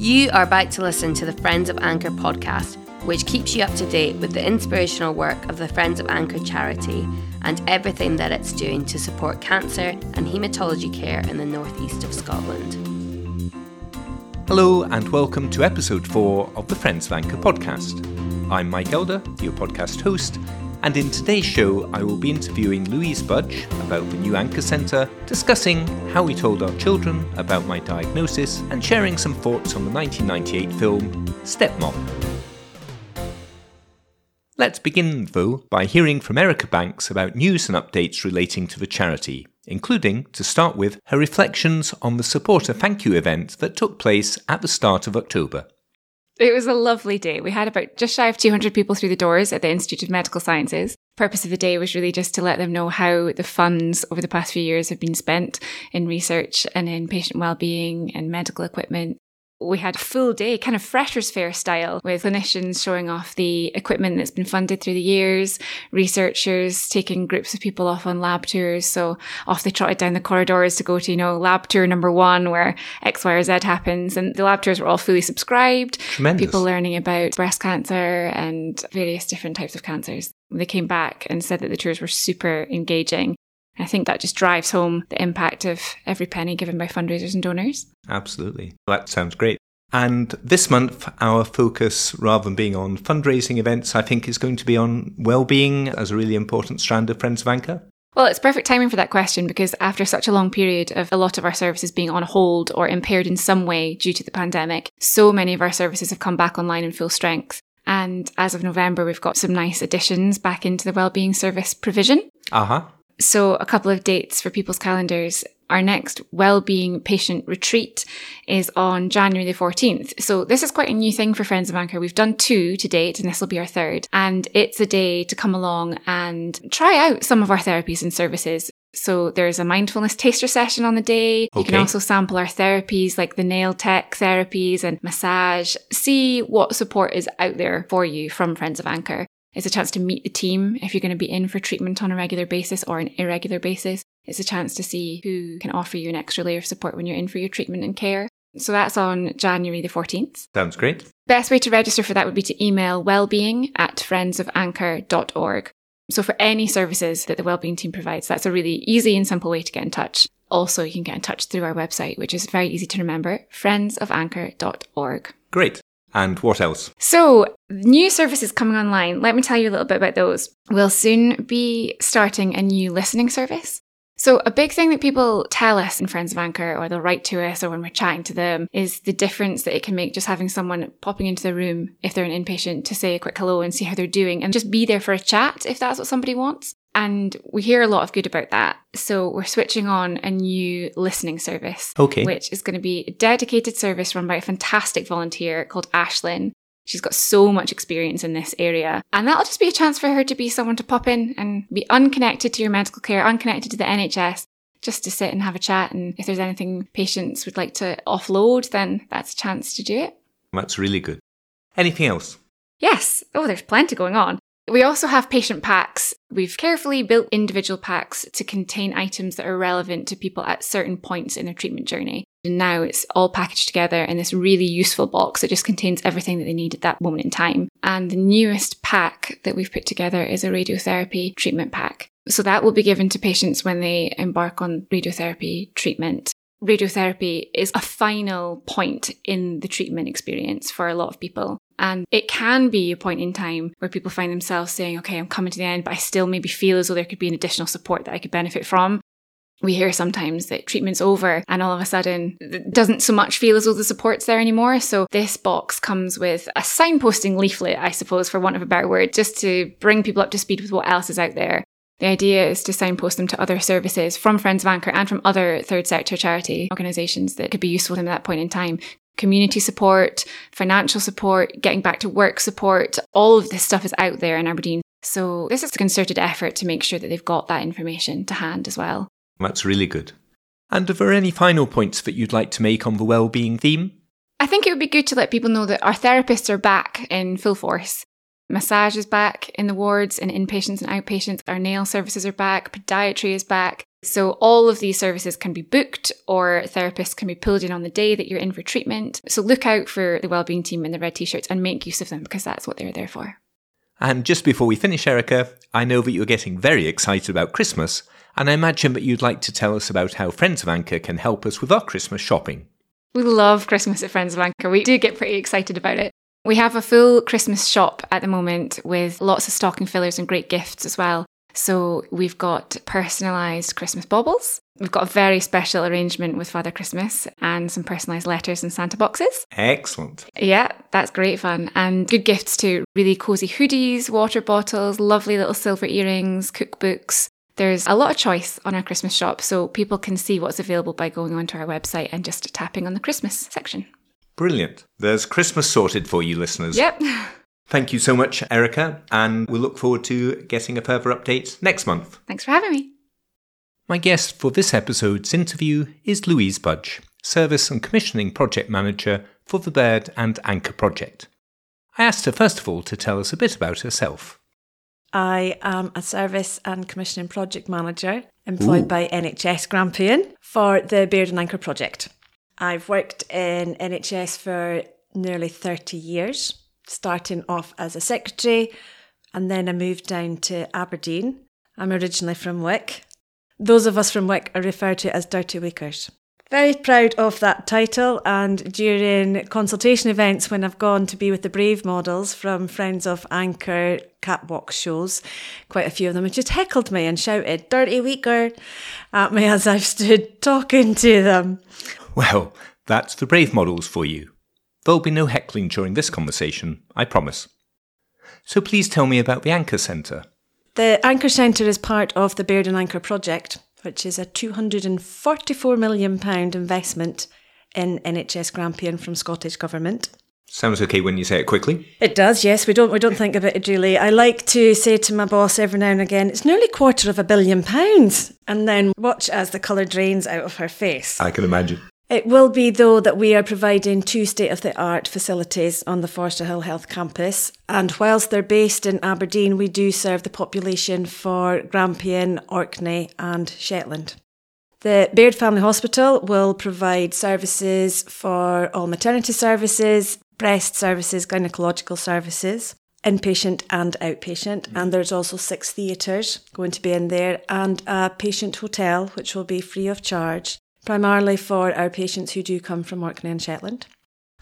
You are about to listen to the Friends of Anchor podcast, which keeps you up to date with the inspirational work of the Friends of Anchor charity and everything that it's doing to support cancer and haematology care in the northeast of Scotland. Hello, and welcome to episode 4 of the Friends of Anchor podcast. I'm Mike Elder, your podcast host, and in today's show, I will be interviewing Louise Budge about the new Anchor Centre, discussing how we told our children about my diagnosis, and sharing some thoughts on the 1998 film Stepmom. Let's begin, though, by hearing from Erica Banks about news and updates relating to the charity, including, to start with, her reflections on the supporter thank you event that took place at the start of October. It was a lovely day. We had about just shy of 200 people through the doors at the Institute of Medical Sciences. Purpose of the day was really just to let them know how the funds over the past few years have been spent in research and in patient well-being and medical equipment we had a full day, kind of freshers fair style, with clinicians showing off the equipment that's been funded through the years, researchers taking groups of people off on lab tours. So off they trotted down the corridors to go to, you know, lab tour number one where X, Y, or Z happens. And the lab tours were all fully subscribed. Tremendous. People learning about breast cancer and various different types of cancers. They came back and said that the tours were super engaging. I think that just drives home the impact of every penny given by fundraisers and donors. Absolutely. That sounds great. And this month, our focus, rather than being on fundraising events, I think is going to be on well-being as a really important strand of Friends of Anchor. Well, it's perfect timing for that question because after such a long period of a lot of our services being on hold or impaired in some way due to the pandemic, so many of our services have come back online in full strength. And as of November, we've got some nice additions back into the wellbeing service provision. Uh huh. So, a couple of dates for people's calendars. Our next well-being patient retreat is on January the 14th. So, this is quite a new thing for Friends of Anchor. We've done two to date, and this will be our third. And it's a day to come along and try out some of our therapies and services. So there's a mindfulness taster session on the day. You can also sample our therapies like the nail tech therapies and massage. See what support is out there for you from Friends of Anchor. It's a chance to meet the team if you're going to be in for treatment on a regular basis or an irregular basis. It's a chance to see who can offer you an extra layer of support when you're in for your treatment and care. So that's on January the 14th. Sounds great. Best way to register for that would be to email wellbeing at friendsofanchor.org. So for any services that the wellbeing team provides, that's a really easy and simple way to get in touch. Also, you can get in touch through our website, which is very easy to remember, friendsofanchor.org. Great. And what else? So, new services coming online. Let me tell you a little bit about those. We'll soon be starting a new listening service. So, a big thing that people tell us in Friends of Anchor, or they'll write to us, or when we're chatting to them, is the difference that it can make just having someone popping into the room if they're an inpatient to say a quick hello and see how they're doing and just be there for a chat if that's what somebody wants. And we hear a lot of good about that. So we're switching on a new listening service. Okay. Which is going to be a dedicated service run by a fantastic volunteer called Ashlyn. She's got so much experience in this area. And that'll just be a chance for her to be someone to pop in and be unconnected to your medical care, unconnected to the NHS, just to sit and have a chat. And if there's anything patients would like to offload, then that's a chance to do it. That's really good. Anything else? Yes. Oh, there's plenty going on. We also have patient packs. We've carefully built individual packs to contain items that are relevant to people at certain points in their treatment journey. And now it's all packaged together in this really useful box that just contains everything that they need at that moment in time. And the newest pack that we've put together is a radiotherapy treatment pack. So that will be given to patients when they embark on radiotherapy treatment radiotherapy is a final point in the treatment experience for a lot of people. And it can be a point in time where people find themselves saying, okay, I'm coming to the end, but I still maybe feel as though there could be an additional support that I could benefit from. We hear sometimes that treatment's over and all of a sudden it doesn't so much feel as though the support's there anymore. So this box comes with a signposting leaflet, I suppose, for want of a better word, just to bring people up to speed with what else is out there. The idea is to signpost them to other services from Friends of Anchor and from other third sector charity organisations that could be useful to them at that point in time. Community support, financial support, getting back to work support, all of this stuff is out there in Aberdeen. So this is a concerted effort to make sure that they've got that information to hand as well. That's really good. And are there any final points that you'd like to make on the well-being theme? I think it would be good to let people know that our therapists are back in full force Massage is back in the wards and inpatients and outpatients. Our nail services are back. Podiatry is back. So all of these services can be booked or therapists can be pulled in on the day that you're in for treatment. So look out for the wellbeing team in the red t-shirts and make use of them because that's what they're there for. And just before we finish, Erica, I know that you're getting very excited about Christmas, and I imagine that you'd like to tell us about how Friends of Anchor can help us with our Christmas shopping. We love Christmas at Friends of Anchor. We do get pretty excited about it. We have a full Christmas shop at the moment with lots of stocking fillers and great gifts as well. So we've got personalised Christmas baubles. We've got a very special arrangement with Father Christmas and some personalised letters and Santa boxes. Excellent. Yeah, that's great fun. And good gifts too. Really cosy hoodies, water bottles, lovely little silver earrings, cookbooks. There's a lot of choice on our Christmas shop, so people can see what's available by going onto our website and just tapping on the Christmas section. Brilliant. There's Christmas sorted for you, listeners. Yep. Thank you so much, Erica, and we'll look forward to getting a further update next month. Thanks for having me. My guest for this episode's interview is Louise Budge, Service and Commissioning Project Manager for the Baird and Anchor Project. I asked her first of all to tell us a bit about herself. I am a Service and Commissioning Project Manager employed Ooh. by NHS Grampian for the Baird and Anchor Project. I've worked in NHS for nearly 30 years, starting off as a secretary, and then I moved down to Aberdeen. I'm originally from Wick. Those of us from Wick are referred to as Dirty Wickers. Very proud of that title, and during consultation events when I've gone to be with the Brave models from Friends of Anchor catwalk shows, quite a few of them have just heckled me and shouted, Dirty Wicker, at me as I've stood talking to them. Well, that's the brave models for you. There'll be no heckling during this conversation, I promise. So please tell me about the Anchor Centre. The Anchor Centre is part of the Baird and Anchor project, which is a £244 million investment in NHS Grampian from Scottish Government. Sounds okay when you say it quickly. It does, yes. We don't we don't think about it duly. I like to say to my boss every now and again, it's nearly quarter of a billion pounds. And then watch as the colour drains out of her face. I can imagine. It will be, though, that we are providing two state of the art facilities on the Foresterhill Health campus. And whilst they're based in Aberdeen, we do serve the population for Grampian, Orkney, and Shetland. The Baird Family Hospital will provide services for all maternity services, breast services, gynecological services, inpatient and outpatient. And there's also six theatres going to be in there and a patient hotel, which will be free of charge primarily for our patients who do come from Orkney and Shetland.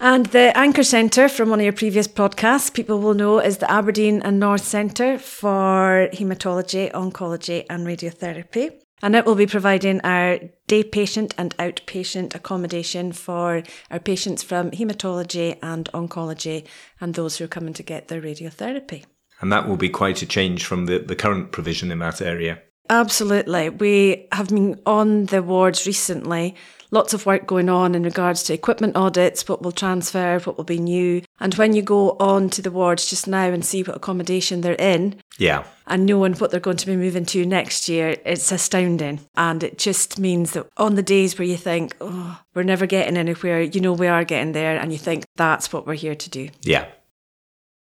And the Anchor Centre from one of your previous podcasts, people will know, is the Aberdeen and North Centre for Haematology, Oncology and Radiotherapy. And it will be providing our day patient and outpatient accommodation for our patients from haematology and oncology and those who are coming to get their radiotherapy. And that will be quite a change from the, the current provision in that area. Absolutely. We have been on the wards recently. Lots of work going on in regards to equipment audits, what will transfer, what will be new. And when you go on to the wards just now and see what accommodation they're in, Yeah. and knowing what they're going to be moving to next year, it's astounding. And it just means that on the days where you think, oh, we're never getting anywhere, you know we are getting there, and you think that's what we're here to do. Yeah.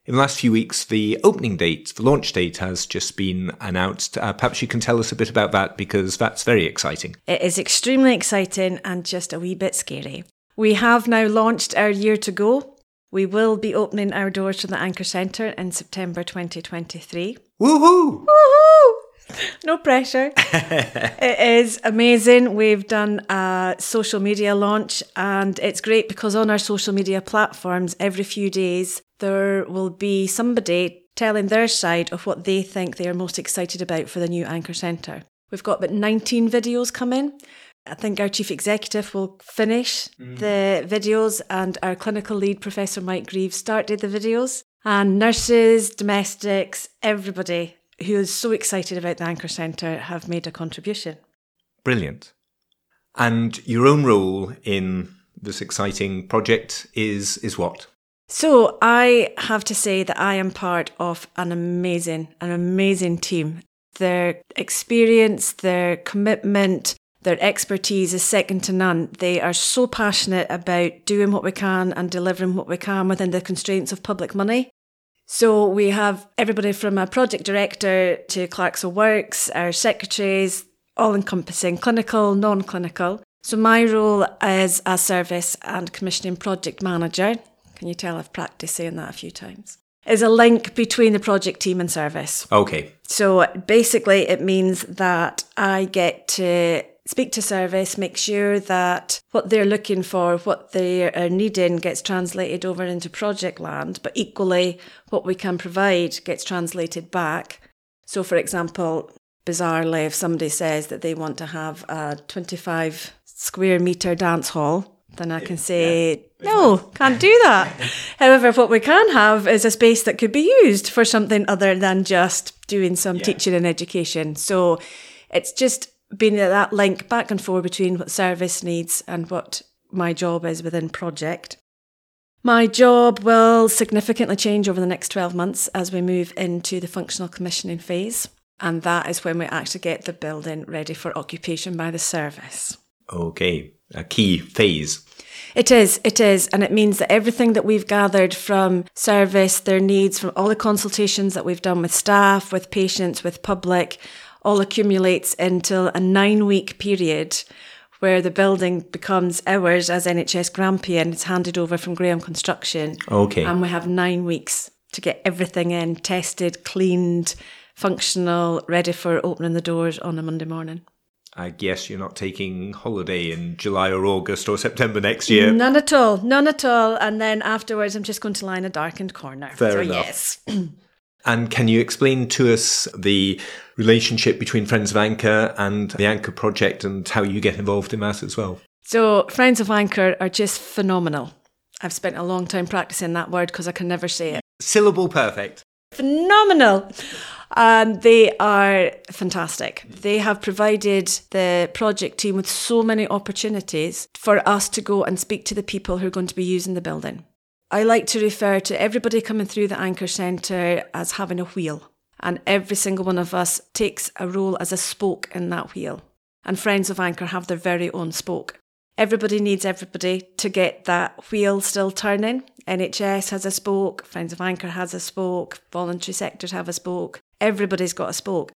In the last few weeks, the opening date, the launch date, has just been announced. Uh, perhaps you can tell us a bit about that because that's very exciting. It is extremely exciting and just a wee bit scary. We have now launched our year to go. We will be opening our doors to the Anchor Centre in September 2023. Woohoo! Woohoo! No pressure. it is amazing. We've done a social media launch, and it's great because on our social media platforms, every few days, there will be somebody telling their side of what they think they are most excited about for the new Anchor Centre. We've got about 19 videos coming. I think our chief executive will finish mm-hmm. the videos, and our clinical lead, Professor Mike Greaves, started the videos. And nurses, domestics, everybody who is so excited about the Anchor Centre have made a contribution. Brilliant. And your own role in this exciting project is is what? So I have to say that I am part of an amazing, an amazing team. Their experience, their commitment, their expertise is second to none. They are so passionate about doing what we can and delivering what we can within the constraints of public money. So we have everybody from a project director to clerks of works, our secretaries, all encompassing clinical, non clinical. So my role is a service and commissioning project manager. Can you tell I've practiced saying that a few times? Is a link between the project team and service. Okay. So basically, it means that I get to speak to service, make sure that what they're looking for, what they are needing gets translated over into project land, but equally what we can provide gets translated back. So, for example, bizarrely, if somebody says that they want to have a 25 square metre dance hall, then I can say, yeah. no, can't do that. However, what we can have is a space that could be used for something other than just doing some yeah. teaching and education. So it's just being at that link back and forth between what service needs and what my job is within project. My job will significantly change over the next 12 months as we move into the functional commissioning phase. And that is when we actually get the building ready for occupation by the service. Okay, a key phase. It is, it is. And it means that everything that we've gathered from service, their needs, from all the consultations that we've done with staff, with patients, with public, all accumulates into a nine week period where the building becomes ours as NHS Grampian. It's handed over from Graham Construction. Okay. And we have nine weeks to get everything in, tested, cleaned, functional, ready for opening the doors on a Monday morning. I guess you're not taking holiday in July or August or September next year. None at all, none at all. And then afterwards, I'm just going to lie in a darkened corner. Fair so, enough. Yes. and can you explain to us the relationship between Friends of Anchor and the Anchor project and how you get involved in that as well. So, Friends of Anchor are just phenomenal. I've spent a long time practicing that word because I can never say it. Syllable perfect. Phenomenal. And they are fantastic. They have provided the project team with so many opportunities for us to go and speak to the people who are going to be using the building. I like to refer to everybody coming through the Anchor Centre as having a wheel and every single one of us takes a role as a spoke in that wheel. And Friends of Anchor have their very own spoke. Everybody needs everybody to get that wheel still turning. NHS has a spoke, Friends of Anchor has a spoke, voluntary sectors have a spoke. Everybody's got a spoke.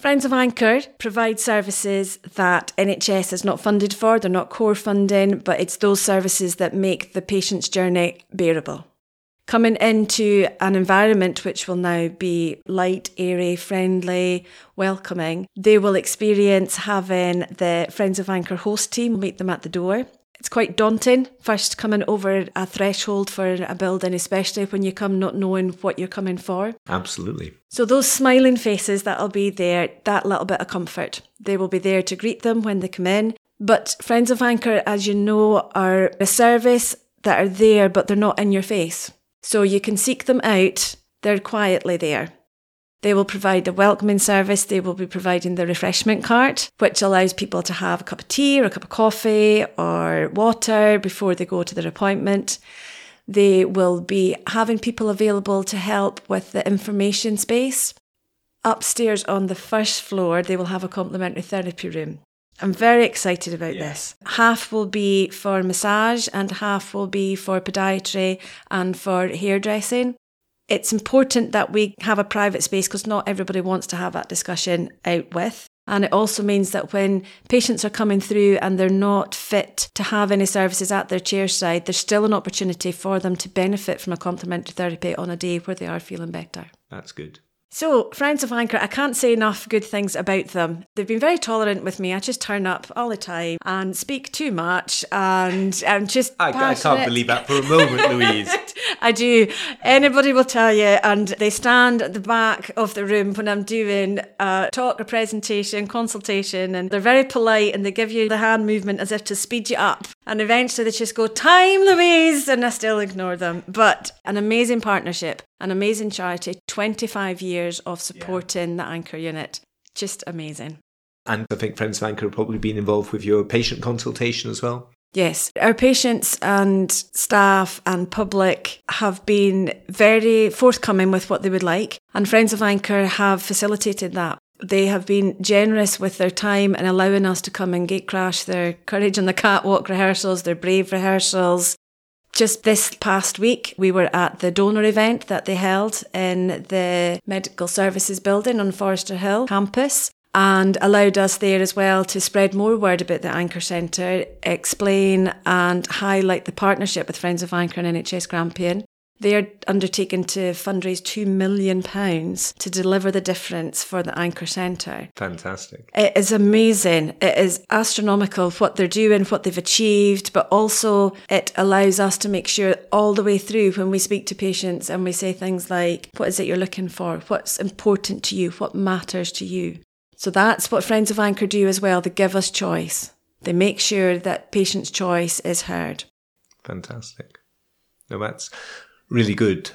Friends of Anchor provide services that NHS is not funded for, they're not core funding, but it's those services that make the patient's journey bearable coming into an environment which will now be light, airy, friendly, welcoming, they will experience having the Friends of Anchor host team meet them at the door. It's quite daunting first coming over a threshold for a building, especially when you come not knowing what you're coming for. Absolutely. So, those smiling faces that'll be there, that little bit of comfort, they will be there to greet them when they come in. But Friends of Anchor, as you know, are a service that are there, but they're not in your face. So you can seek them out, they're quietly there. They will provide the welcoming service, they will be providing the refreshment cart, which allows people to have a cup of tea or a cup of coffee or water before they go to their appointment. They will be having people available to help with the information space. Upstairs on the first floor, they will have a complementary therapy room. I'm very excited about yeah. this. Half will be for massage and half will be for podiatry and for hairdressing. It's important that we have a private space because not everybody wants to have that discussion out with. And it also means that when patients are coming through and they're not fit to have any services at their chair side, there's still an opportunity for them to benefit from a complementary therapy on a day where they are feeling better. That's good. So, Friends of Anchor, I can't say enough good things about them. They've been very tolerant with me. I just turn up all the time and speak too much, and I'm just. I, I can't believe that for a moment, Louise. I do. Anybody will tell you, and they stand at the back of the room when I'm doing a talk, a presentation, consultation, and they're very polite and they give you the hand movement as if to speed you up. And eventually they just go, Time, Louise! And I still ignore them. But an amazing partnership, an amazing charity, 25 years of supporting yeah. the Anchor unit. Just amazing. And I think Friends of Anchor have probably been involved with your patient consultation as well. Yes, our patients and staff and public have been very forthcoming with what they would like, and Friends of Anchor have facilitated that. They have been generous with their time and allowing us to come and gate crash their Courage on the Catwalk rehearsals, their Brave rehearsals. Just this past week, we were at the donor event that they held in the Medical Services Building on Foresterhill campus and allowed us there as well to spread more word about the Anchor Centre, explain and highlight the partnership with Friends of Anchor and NHS Grampian. They are undertaking to fundraise £2 million to deliver the difference for the Anchor Centre. Fantastic. It is amazing. It is astronomical what they're doing, what they've achieved, but also it allows us to make sure all the way through when we speak to patients and we say things like, What is it you're looking for? What's important to you? What matters to you? So that's what Friends of Anchor do as well. They give us choice. They make sure that patients' choice is heard. Fantastic. No, that's really good.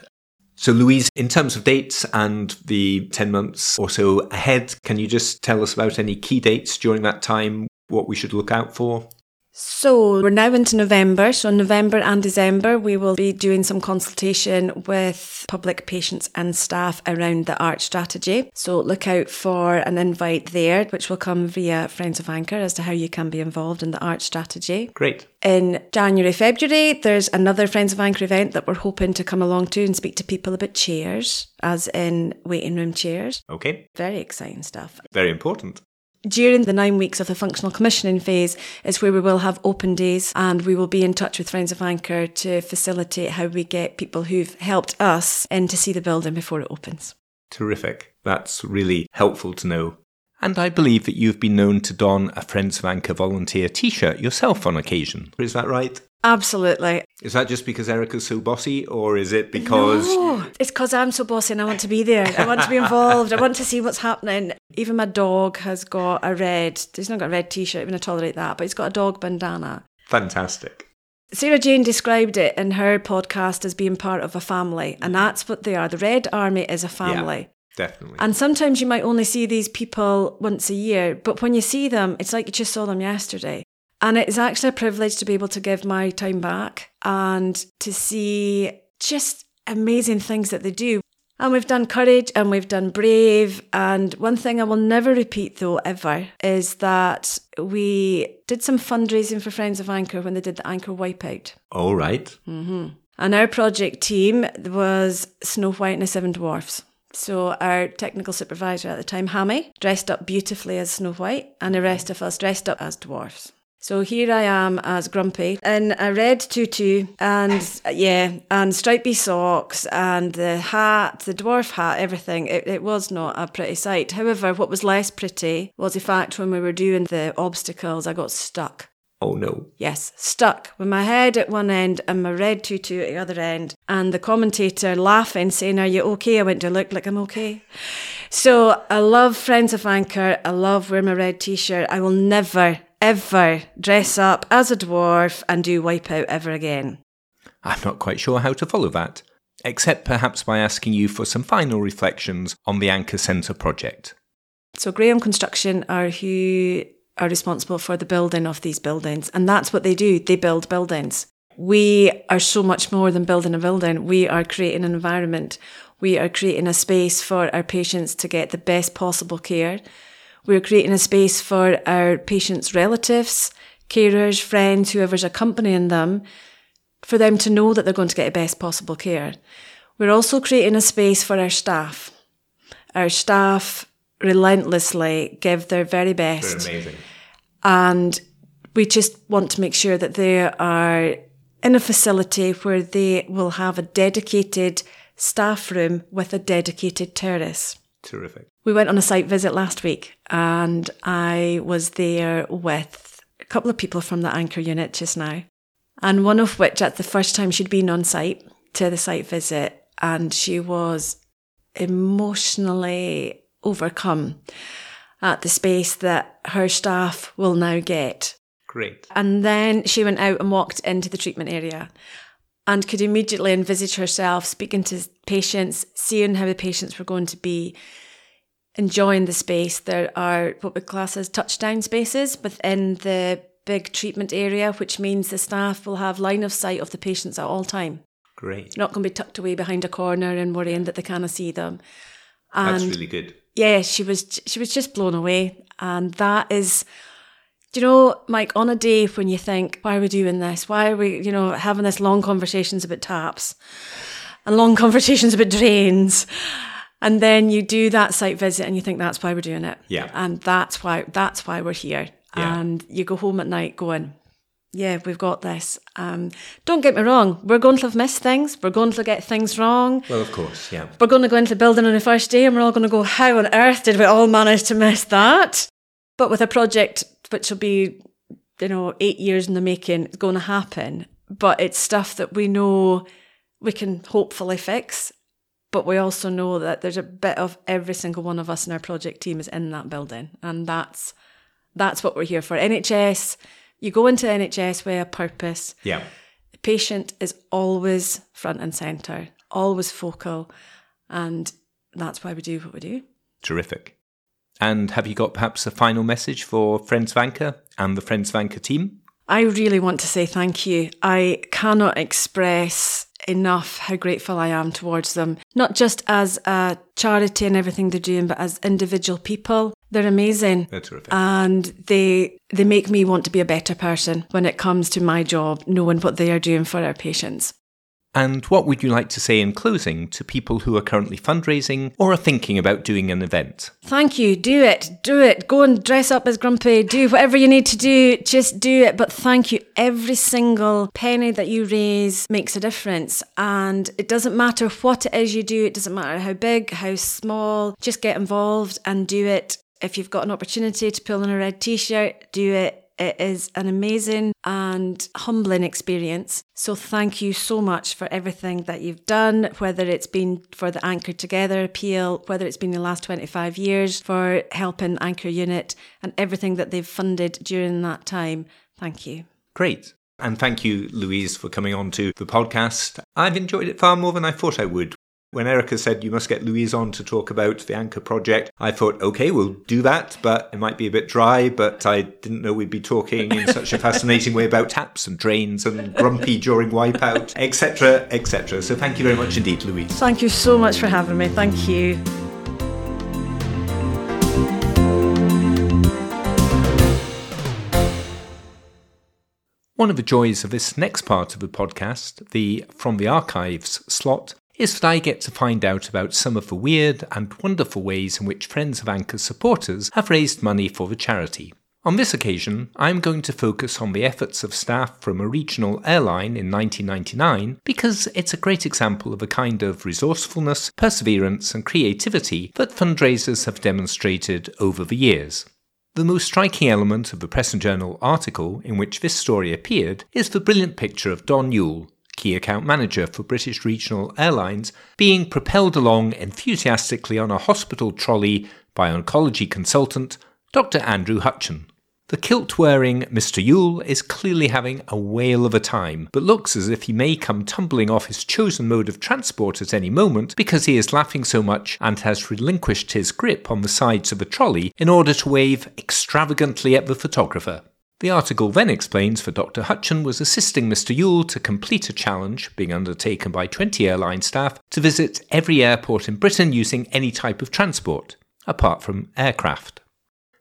So, Louise, in terms of dates and the 10 months or so ahead, can you just tell us about any key dates during that time, what we should look out for? So we're now into November. So November and December, we will be doing some consultation with public patients and staff around the art strategy. So look out for an invite there, which will come via Friends of Anchor as to how you can be involved in the art strategy. Great. In January, February, there's another Friends of Anchor event that we're hoping to come along to and speak to people about chairs, as in waiting room chairs. Okay. Very exciting stuff. Very important. During the nine weeks of the functional commissioning phase is where we will have open days and we will be in touch with Friends of Anchor to facilitate how we get people who've helped us in to see the building before it opens. Terrific. That's really helpful to know. And I believe that you've been known to don a Friends of Anchor volunteer t shirt yourself on occasion. Is that right? Absolutely. Is that just because Erica's so bossy, or is it because. No, it's because I'm so bossy and I want to be there. I want to be involved. I want to see what's happening. Even my dog has got a red, he's not got a red t shirt, even I tolerate that, but he's got a dog bandana. Fantastic. Sarah Jane described it in her podcast as being part of a family, and that's what they are. The Red Army is a family. Definitely. And sometimes you might only see these people once a year, but when you see them, it's like you just saw them yesterday. And it's actually a privilege to be able to give my time back and to see just amazing things that they do. And we've done courage and we've done brave. And one thing I will never repeat, though, ever, is that we did some fundraising for Friends of Anchor when they did the Anchor Wipeout. All right. mm-hmm. And our project team was Snow White and the Seven Dwarfs. So our technical supervisor at the time, Hammy, dressed up beautifully as Snow White, and the rest of us dressed up as dwarfs. So here I am as Grumpy in a red tutu and yeah, and stripy socks and the hat, the dwarf hat, everything. It, it was not a pretty sight. However, what was less pretty was the fact when we were doing the obstacles, I got stuck. Oh no. Yes, stuck with my head at one end and my red tutu at the other end. And the commentator laughing, saying, Are you okay? I went, to look like I'm okay? So I love Friends of Anchor. I love wearing my red t shirt. I will never, ever dress up as a dwarf and do Wipeout ever again. I'm not quite sure how to follow that, except perhaps by asking you for some final reflections on the Anchor Centre project. So, Graham Construction are who are responsible for the building of these buildings, and that's what they do they build buildings. We are so much more than building a building, we are creating an environment. We are creating a space for our patients to get the best possible care. We're creating a space for our patients' relatives, carers, friends, whoever's accompanying them, for them to know that they're going to get the best possible care. We're also creating a space for our staff. Our staff relentlessly give their very best. They're amazing. And we just want to make sure that they are in a facility where they will have a dedicated staff room with a dedicated terrace. Terrific. We went on a site visit last week and I was there with a couple of people from the anchor unit just now. And one of which, at the first time she'd been on site to the site visit, and she was emotionally overcome at the space that her staff will now get. Great. And then she went out and walked into the treatment area and could immediately envisage herself speaking to patients, seeing how the patients were going to be enjoying the space. There are what we class as touchdown spaces within the big treatment area, which means the staff will have line of sight of the patients at all time. Great. Not going to be tucked away behind a corner and worrying that they cannot see them. And That's really good. Yeah, she was she was just blown away, and that is Do you know, Mike, on a day when you think, why are we doing this? Why are we, you know, having this long conversations about taps and long conversations about drains? And then you do that site visit and you think that's why we're doing it. Yeah. And that's why that's why we're here. Yeah. And you go home at night going, yeah, we've got this. Um, don't get me wrong, we're going to have missed things. We're going to get things wrong. Well, of course, yeah. We're going to go into the building on the first day and we're all going to go, how on earth did we all manage to miss that? But with a project which will be, you know, eight years in the making, it's going to happen. But it's stuff that we know we can hopefully fix. But we also know that there's a bit of every single one of us in our project team is in that building. And that's that's what we're here for. NHS, you go into NHS with a purpose. Yeah. The patient is always front and centre, always focal. And that's why we do what we do. Terrific. And have you got perhaps a final message for Friends of Anchor and the Friends of Anchor team? I really want to say thank you. I cannot express enough how grateful I am towards them, not just as a charity and everything they're doing, but as individual people. They're amazing. They're terrific. And they they make me want to be a better person when it comes to my job, knowing what they are doing for our patients. And what would you like to say in closing to people who are currently fundraising or are thinking about doing an event? Thank you. Do it. Do it. Go and dress up as Grumpy. Do whatever you need to do. Just do it. But thank you. Every single penny that you raise makes a difference. And it doesn't matter what it is you do, it doesn't matter how big, how small. Just get involved and do it. If you've got an opportunity to pull on a red t shirt, do it. It is an amazing and humbling experience. So, thank you so much for everything that you've done, whether it's been for the Anchor Together appeal, whether it's been the last 25 years for helping Anchor Unit, and everything that they've funded during that time. Thank you. Great. And thank you, Louise, for coming on to the podcast. I've enjoyed it far more than I thought I would. When Erica said you must get Louise on to talk about the Anchor project, I thought, okay, we'll do that, but it might be a bit dry. But I didn't know we'd be talking in such a fascinating way about taps and drains and grumpy during wipeout, etc., etc. So thank you very much indeed, Louise. Thank you so much for having me. Thank you. One of the joys of this next part of the podcast, the From the Archives slot, is that I get to find out about some of the weird and wonderful ways in which Friends of Anchor supporters have raised money for the charity. On this occasion, I'm going to focus on the efforts of staff from a regional airline in 1999 because it's a great example of a kind of resourcefulness, perseverance, and creativity that fundraisers have demonstrated over the years. The most striking element of the Press and Journal article in which this story appeared is the brilliant picture of Don Yule, key account manager for British Regional Airlines, being propelled along enthusiastically on a hospital trolley by oncology consultant Dr. Andrew Hutcheon. The kilt wearing Mr. Yule is clearly having a whale of a time, but looks as if he may come tumbling off his chosen mode of transport at any moment because he is laughing so much and has relinquished his grip on the sides of the trolley in order to wave extravagantly at the photographer. The article then explains that Dr. Hutcheon was assisting Mr. Yule to complete a challenge being undertaken by 20 airline staff to visit every airport in Britain using any type of transport, apart from aircraft.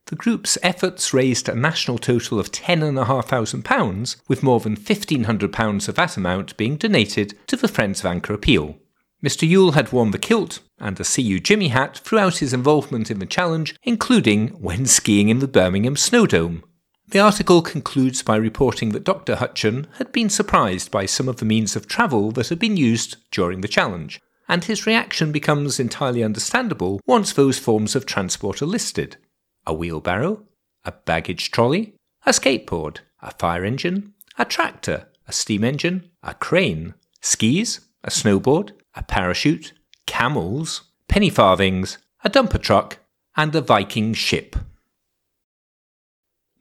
The group's efforts raised a national total of £10,500, with more than £1,500 of that amount being donated to the Friends of Anchor appeal. Mr. Yule had worn the kilt and a You Jimmy hat throughout his involvement in the challenge, including when skiing in the Birmingham Snowdome. The article concludes by reporting that Dr. Hutcheon had been surprised by some of the means of travel that had been used during the challenge, and his reaction becomes entirely understandable once those forms of transport are listed a wheelbarrow, a baggage trolley, a skateboard, a fire engine, a tractor, a steam engine, a crane, skis, a snowboard, a parachute, camels, penny farthings, a dumper truck, and a Viking ship.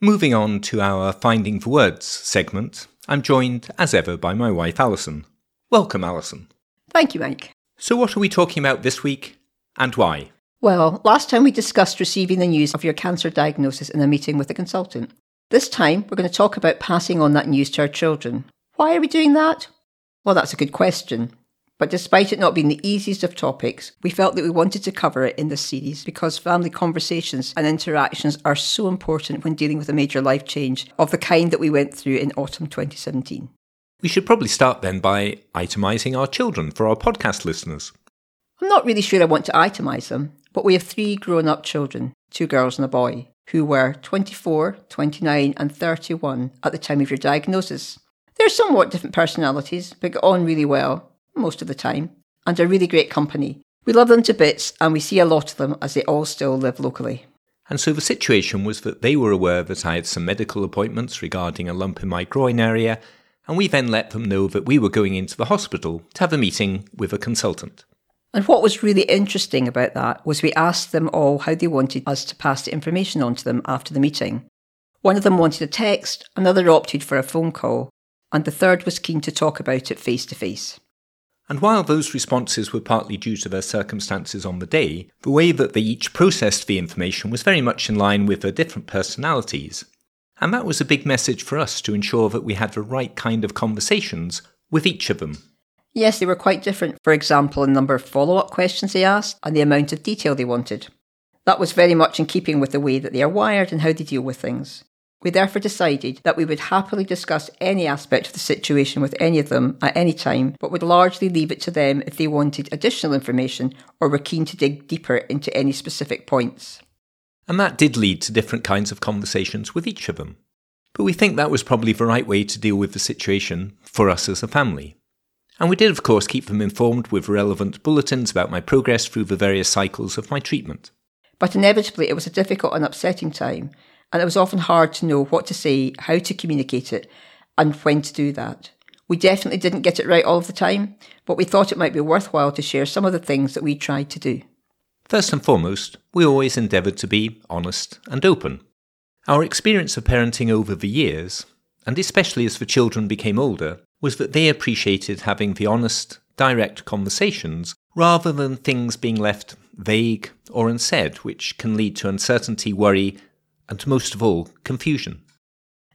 Moving on to our Finding the Words segment, I'm joined, as ever, by my wife Alison. Welcome, Alison. Thank you, Mike. So, what are we talking about this week and why? Well, last time we discussed receiving the news of your cancer diagnosis in a meeting with a consultant. This time, we're going to talk about passing on that news to our children. Why are we doing that? Well, that's a good question. But despite it not being the easiest of topics, we felt that we wanted to cover it in this series because family conversations and interactions are so important when dealing with a major life change of the kind that we went through in autumn 2017. We should probably start then by itemising our children for our podcast listeners. I'm not really sure I want to itemise them, but we have three grown up children, two girls and a boy, who were 24, 29, and 31 at the time of your diagnosis. They're somewhat different personalities, but get on really well, most of the time, and are really great company. We love them to bits, and we see a lot of them as they all still live locally. And so the situation was that they were aware that I had some medical appointments regarding a lump in my groin area, and we then let them know that we were going into the hospital to have a meeting with a consultant. And what was really interesting about that was we asked them all how they wanted us to pass the information on to them after the meeting. One of them wanted a text, another opted for a phone call, and the third was keen to talk about it face to face. And while those responses were partly due to their circumstances on the day, the way that they each processed the information was very much in line with their different personalities. And that was a big message for us to ensure that we had the right kind of conversations with each of them. Yes, they were quite different, for example, in the number of follow up questions they asked and the amount of detail they wanted. That was very much in keeping with the way that they are wired and how they deal with things. We therefore decided that we would happily discuss any aspect of the situation with any of them at any time, but would largely leave it to them if they wanted additional information or were keen to dig deeper into any specific points. And that did lead to different kinds of conversations with each of them. But we think that was probably the right way to deal with the situation for us as a family. And we did, of course, keep them informed with relevant bulletins about my progress through the various cycles of my treatment. But inevitably, it was a difficult and upsetting time, and it was often hard to know what to say, how to communicate it, and when to do that. We definitely didn't get it right all of the time, but we thought it might be worthwhile to share some of the things that we tried to do. First and foremost, we always endeavoured to be honest and open. Our experience of parenting over the years, and especially as the children became older, was that they appreciated having the honest, direct conversations rather than things being left vague or unsaid, which can lead to uncertainty, worry, and most of all, confusion.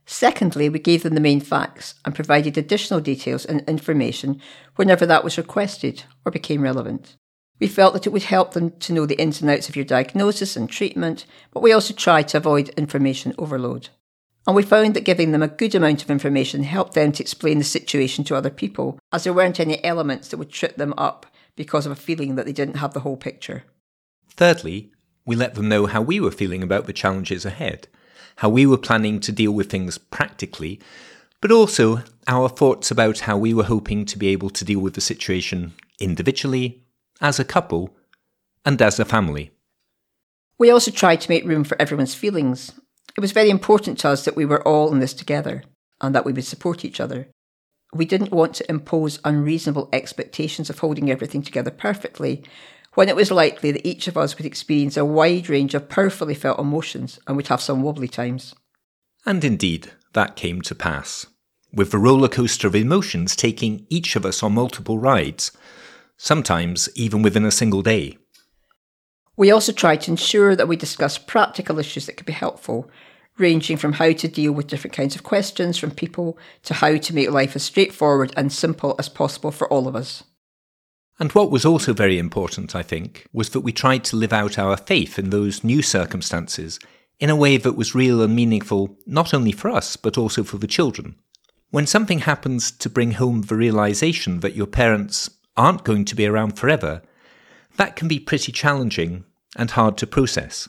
Secondly, we gave them the main facts and provided additional details and information whenever that was requested or became relevant. We felt that it would help them to know the ins and outs of your diagnosis and treatment, but we also tried to avoid information overload. And we found that giving them a good amount of information helped them to explain the situation to other people, as there weren't any elements that would trip them up because of a feeling that they didn't have the whole picture. Thirdly, we let them know how we were feeling about the challenges ahead, how we were planning to deal with things practically, but also our thoughts about how we were hoping to be able to deal with the situation individually, as a couple, and as a family. We also tried to make room for everyone's feelings. It was very important to us that we were all in this together and that we would support each other. We didn't want to impose unreasonable expectations of holding everything together perfectly, when it was likely that each of us would experience a wide range of powerfully felt emotions and would have some wobbly times. And indeed, that came to pass, with the roller coaster of emotions taking each of us on multiple rides, sometimes even within a single day. We also tried to ensure that we discussed practical issues that could be helpful, ranging from how to deal with different kinds of questions from people to how to make life as straightforward and simple as possible for all of us. And what was also very important, I think, was that we tried to live out our faith in those new circumstances in a way that was real and meaningful not only for us, but also for the children. When something happens to bring home the realization that your parents aren't going to be around forever, that can be pretty challenging and hard to process.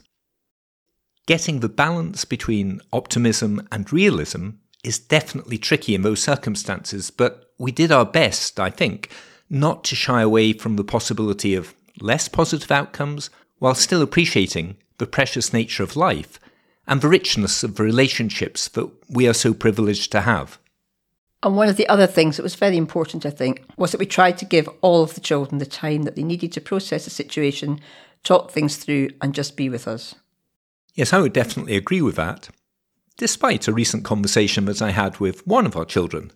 Getting the balance between optimism and realism is definitely tricky in those circumstances, but we did our best, I think, not to shy away from the possibility of less positive outcomes while still appreciating the precious nature of life and the richness of the relationships that we are so privileged to have. And one of the other things that was very important, I think, was that we tried to give all of the children the time that they needed to process the situation, talk things through, and just be with us. Yes, I would definitely agree with that. Despite a recent conversation that I had with one of our children,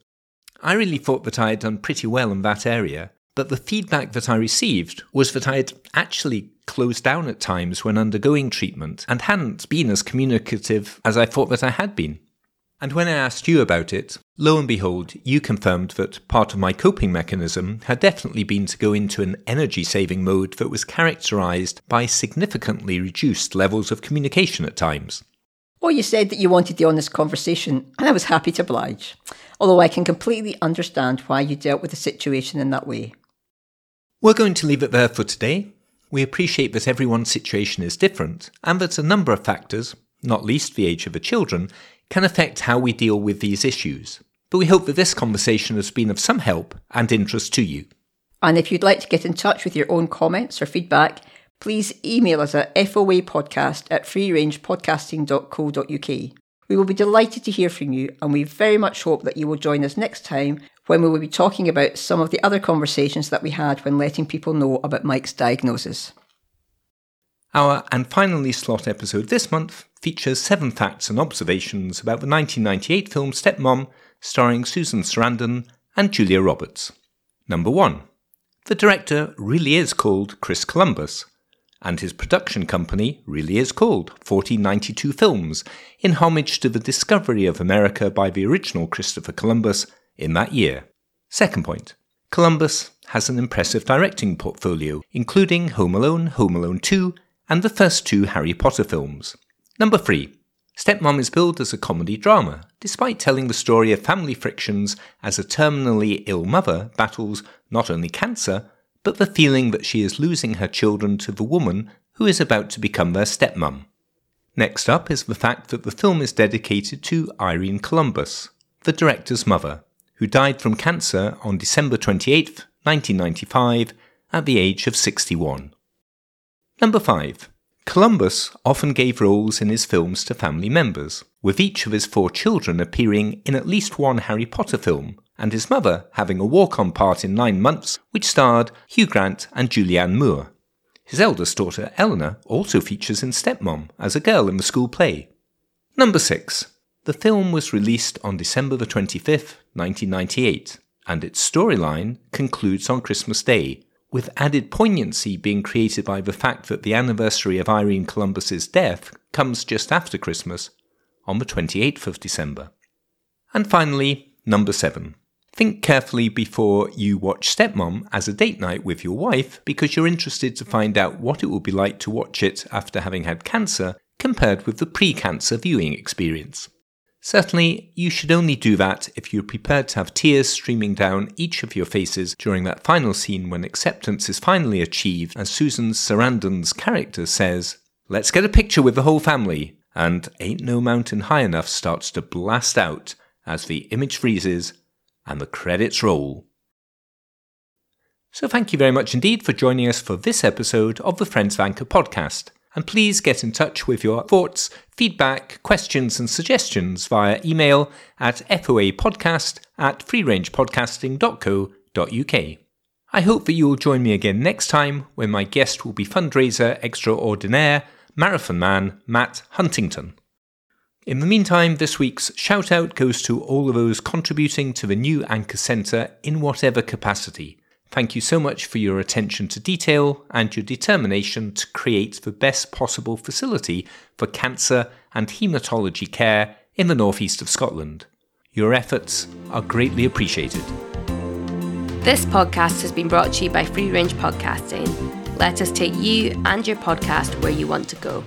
I really thought that I had done pretty well in that area, but the feedback that I received was that I had actually closed down at times when undergoing treatment and hadn't been as communicative as I thought that I had been. And when I asked you about it, lo and behold, you confirmed that part of my coping mechanism had definitely been to go into an energy saving mode that was characterized by significantly reduced levels of communication at times. Well, you said that you wanted the honest conversation, and I was happy to oblige, although I can completely understand why you dealt with the situation in that way. We're going to leave it there for today. We appreciate that everyone's situation is different, and that a number of factors, not least the age of the children, can affect how we deal with these issues. But we hope that this conversation has been of some help and interest to you. And if you'd like to get in touch with your own comments or feedback, please email us at foapodcast at freerangepodcasting.co.uk. We will be delighted to hear from you, and we very much hope that you will join us next time when we will be talking about some of the other conversations that we had when letting people know about Mike's diagnosis. Our and finally slot episode this month features seven facts and observations about the 1998 film Stepmom, starring Susan Sarandon and Julia Roberts. Number one, the director really is called Chris Columbus, and his production company really is called 1492 Films, in homage to the discovery of America by the original Christopher Columbus in that year. Second point, Columbus has an impressive directing portfolio, including Home Alone, Home Alone 2, and the first two Harry Potter films. Number 3. Stepmom is billed as a comedy drama, despite telling the story of family frictions as a terminally ill mother battles not only cancer, but the feeling that she is losing her children to the woman who is about to become their stepmom. Next up is the fact that the film is dedicated to Irene Columbus, the director's mother, who died from cancer on December 28, 1995, at the age of 61. Number 5. Columbus often gave roles in his films to family members, with each of his four children appearing in at least one Harry Potter film, and his mother having a walk on part in Nine Months, which starred Hugh Grant and Julianne Moore. His eldest daughter, Eleanor, also features in Stepmom as a girl in the school play. Number 6. The film was released on December the 25th, 1998, and its storyline concludes on Christmas Day, with added poignancy being created by the fact that the anniversary of Irene Columbus's death comes just after Christmas, on the 28th of December. And finally, number 7. Think carefully before you watch Stepmom as a date night with your wife because you're interested to find out what it will be like to watch it after having had cancer compared with the pre cancer viewing experience. Certainly, you should only do that if you're prepared to have tears streaming down each of your faces during that final scene when acceptance is finally achieved, as Susan Sarandon's character says, Let's get a picture with the whole family, and Ain't No Mountain High Enough starts to blast out as the image freezes and the credits roll. So, thank you very much indeed for joining us for this episode of the Friends of Anchor podcast and please get in touch with your thoughts, feedback, questions, and suggestions via email at foapodcast at freerangepodcasting.co.uk. I hope that you will join me again next time when my guest will be fundraiser extraordinaire, marathon man Matt Huntington. In the meantime, this week's shout out goes to all of those contributing to the new Anchor Centre in whatever capacity. Thank you so much for your attention to detail and your determination to create the best possible facility for cancer and haematology care in the northeast of Scotland. Your efforts are greatly appreciated. This podcast has been brought to you by Free Range Podcasting. Let us take you and your podcast where you want to go.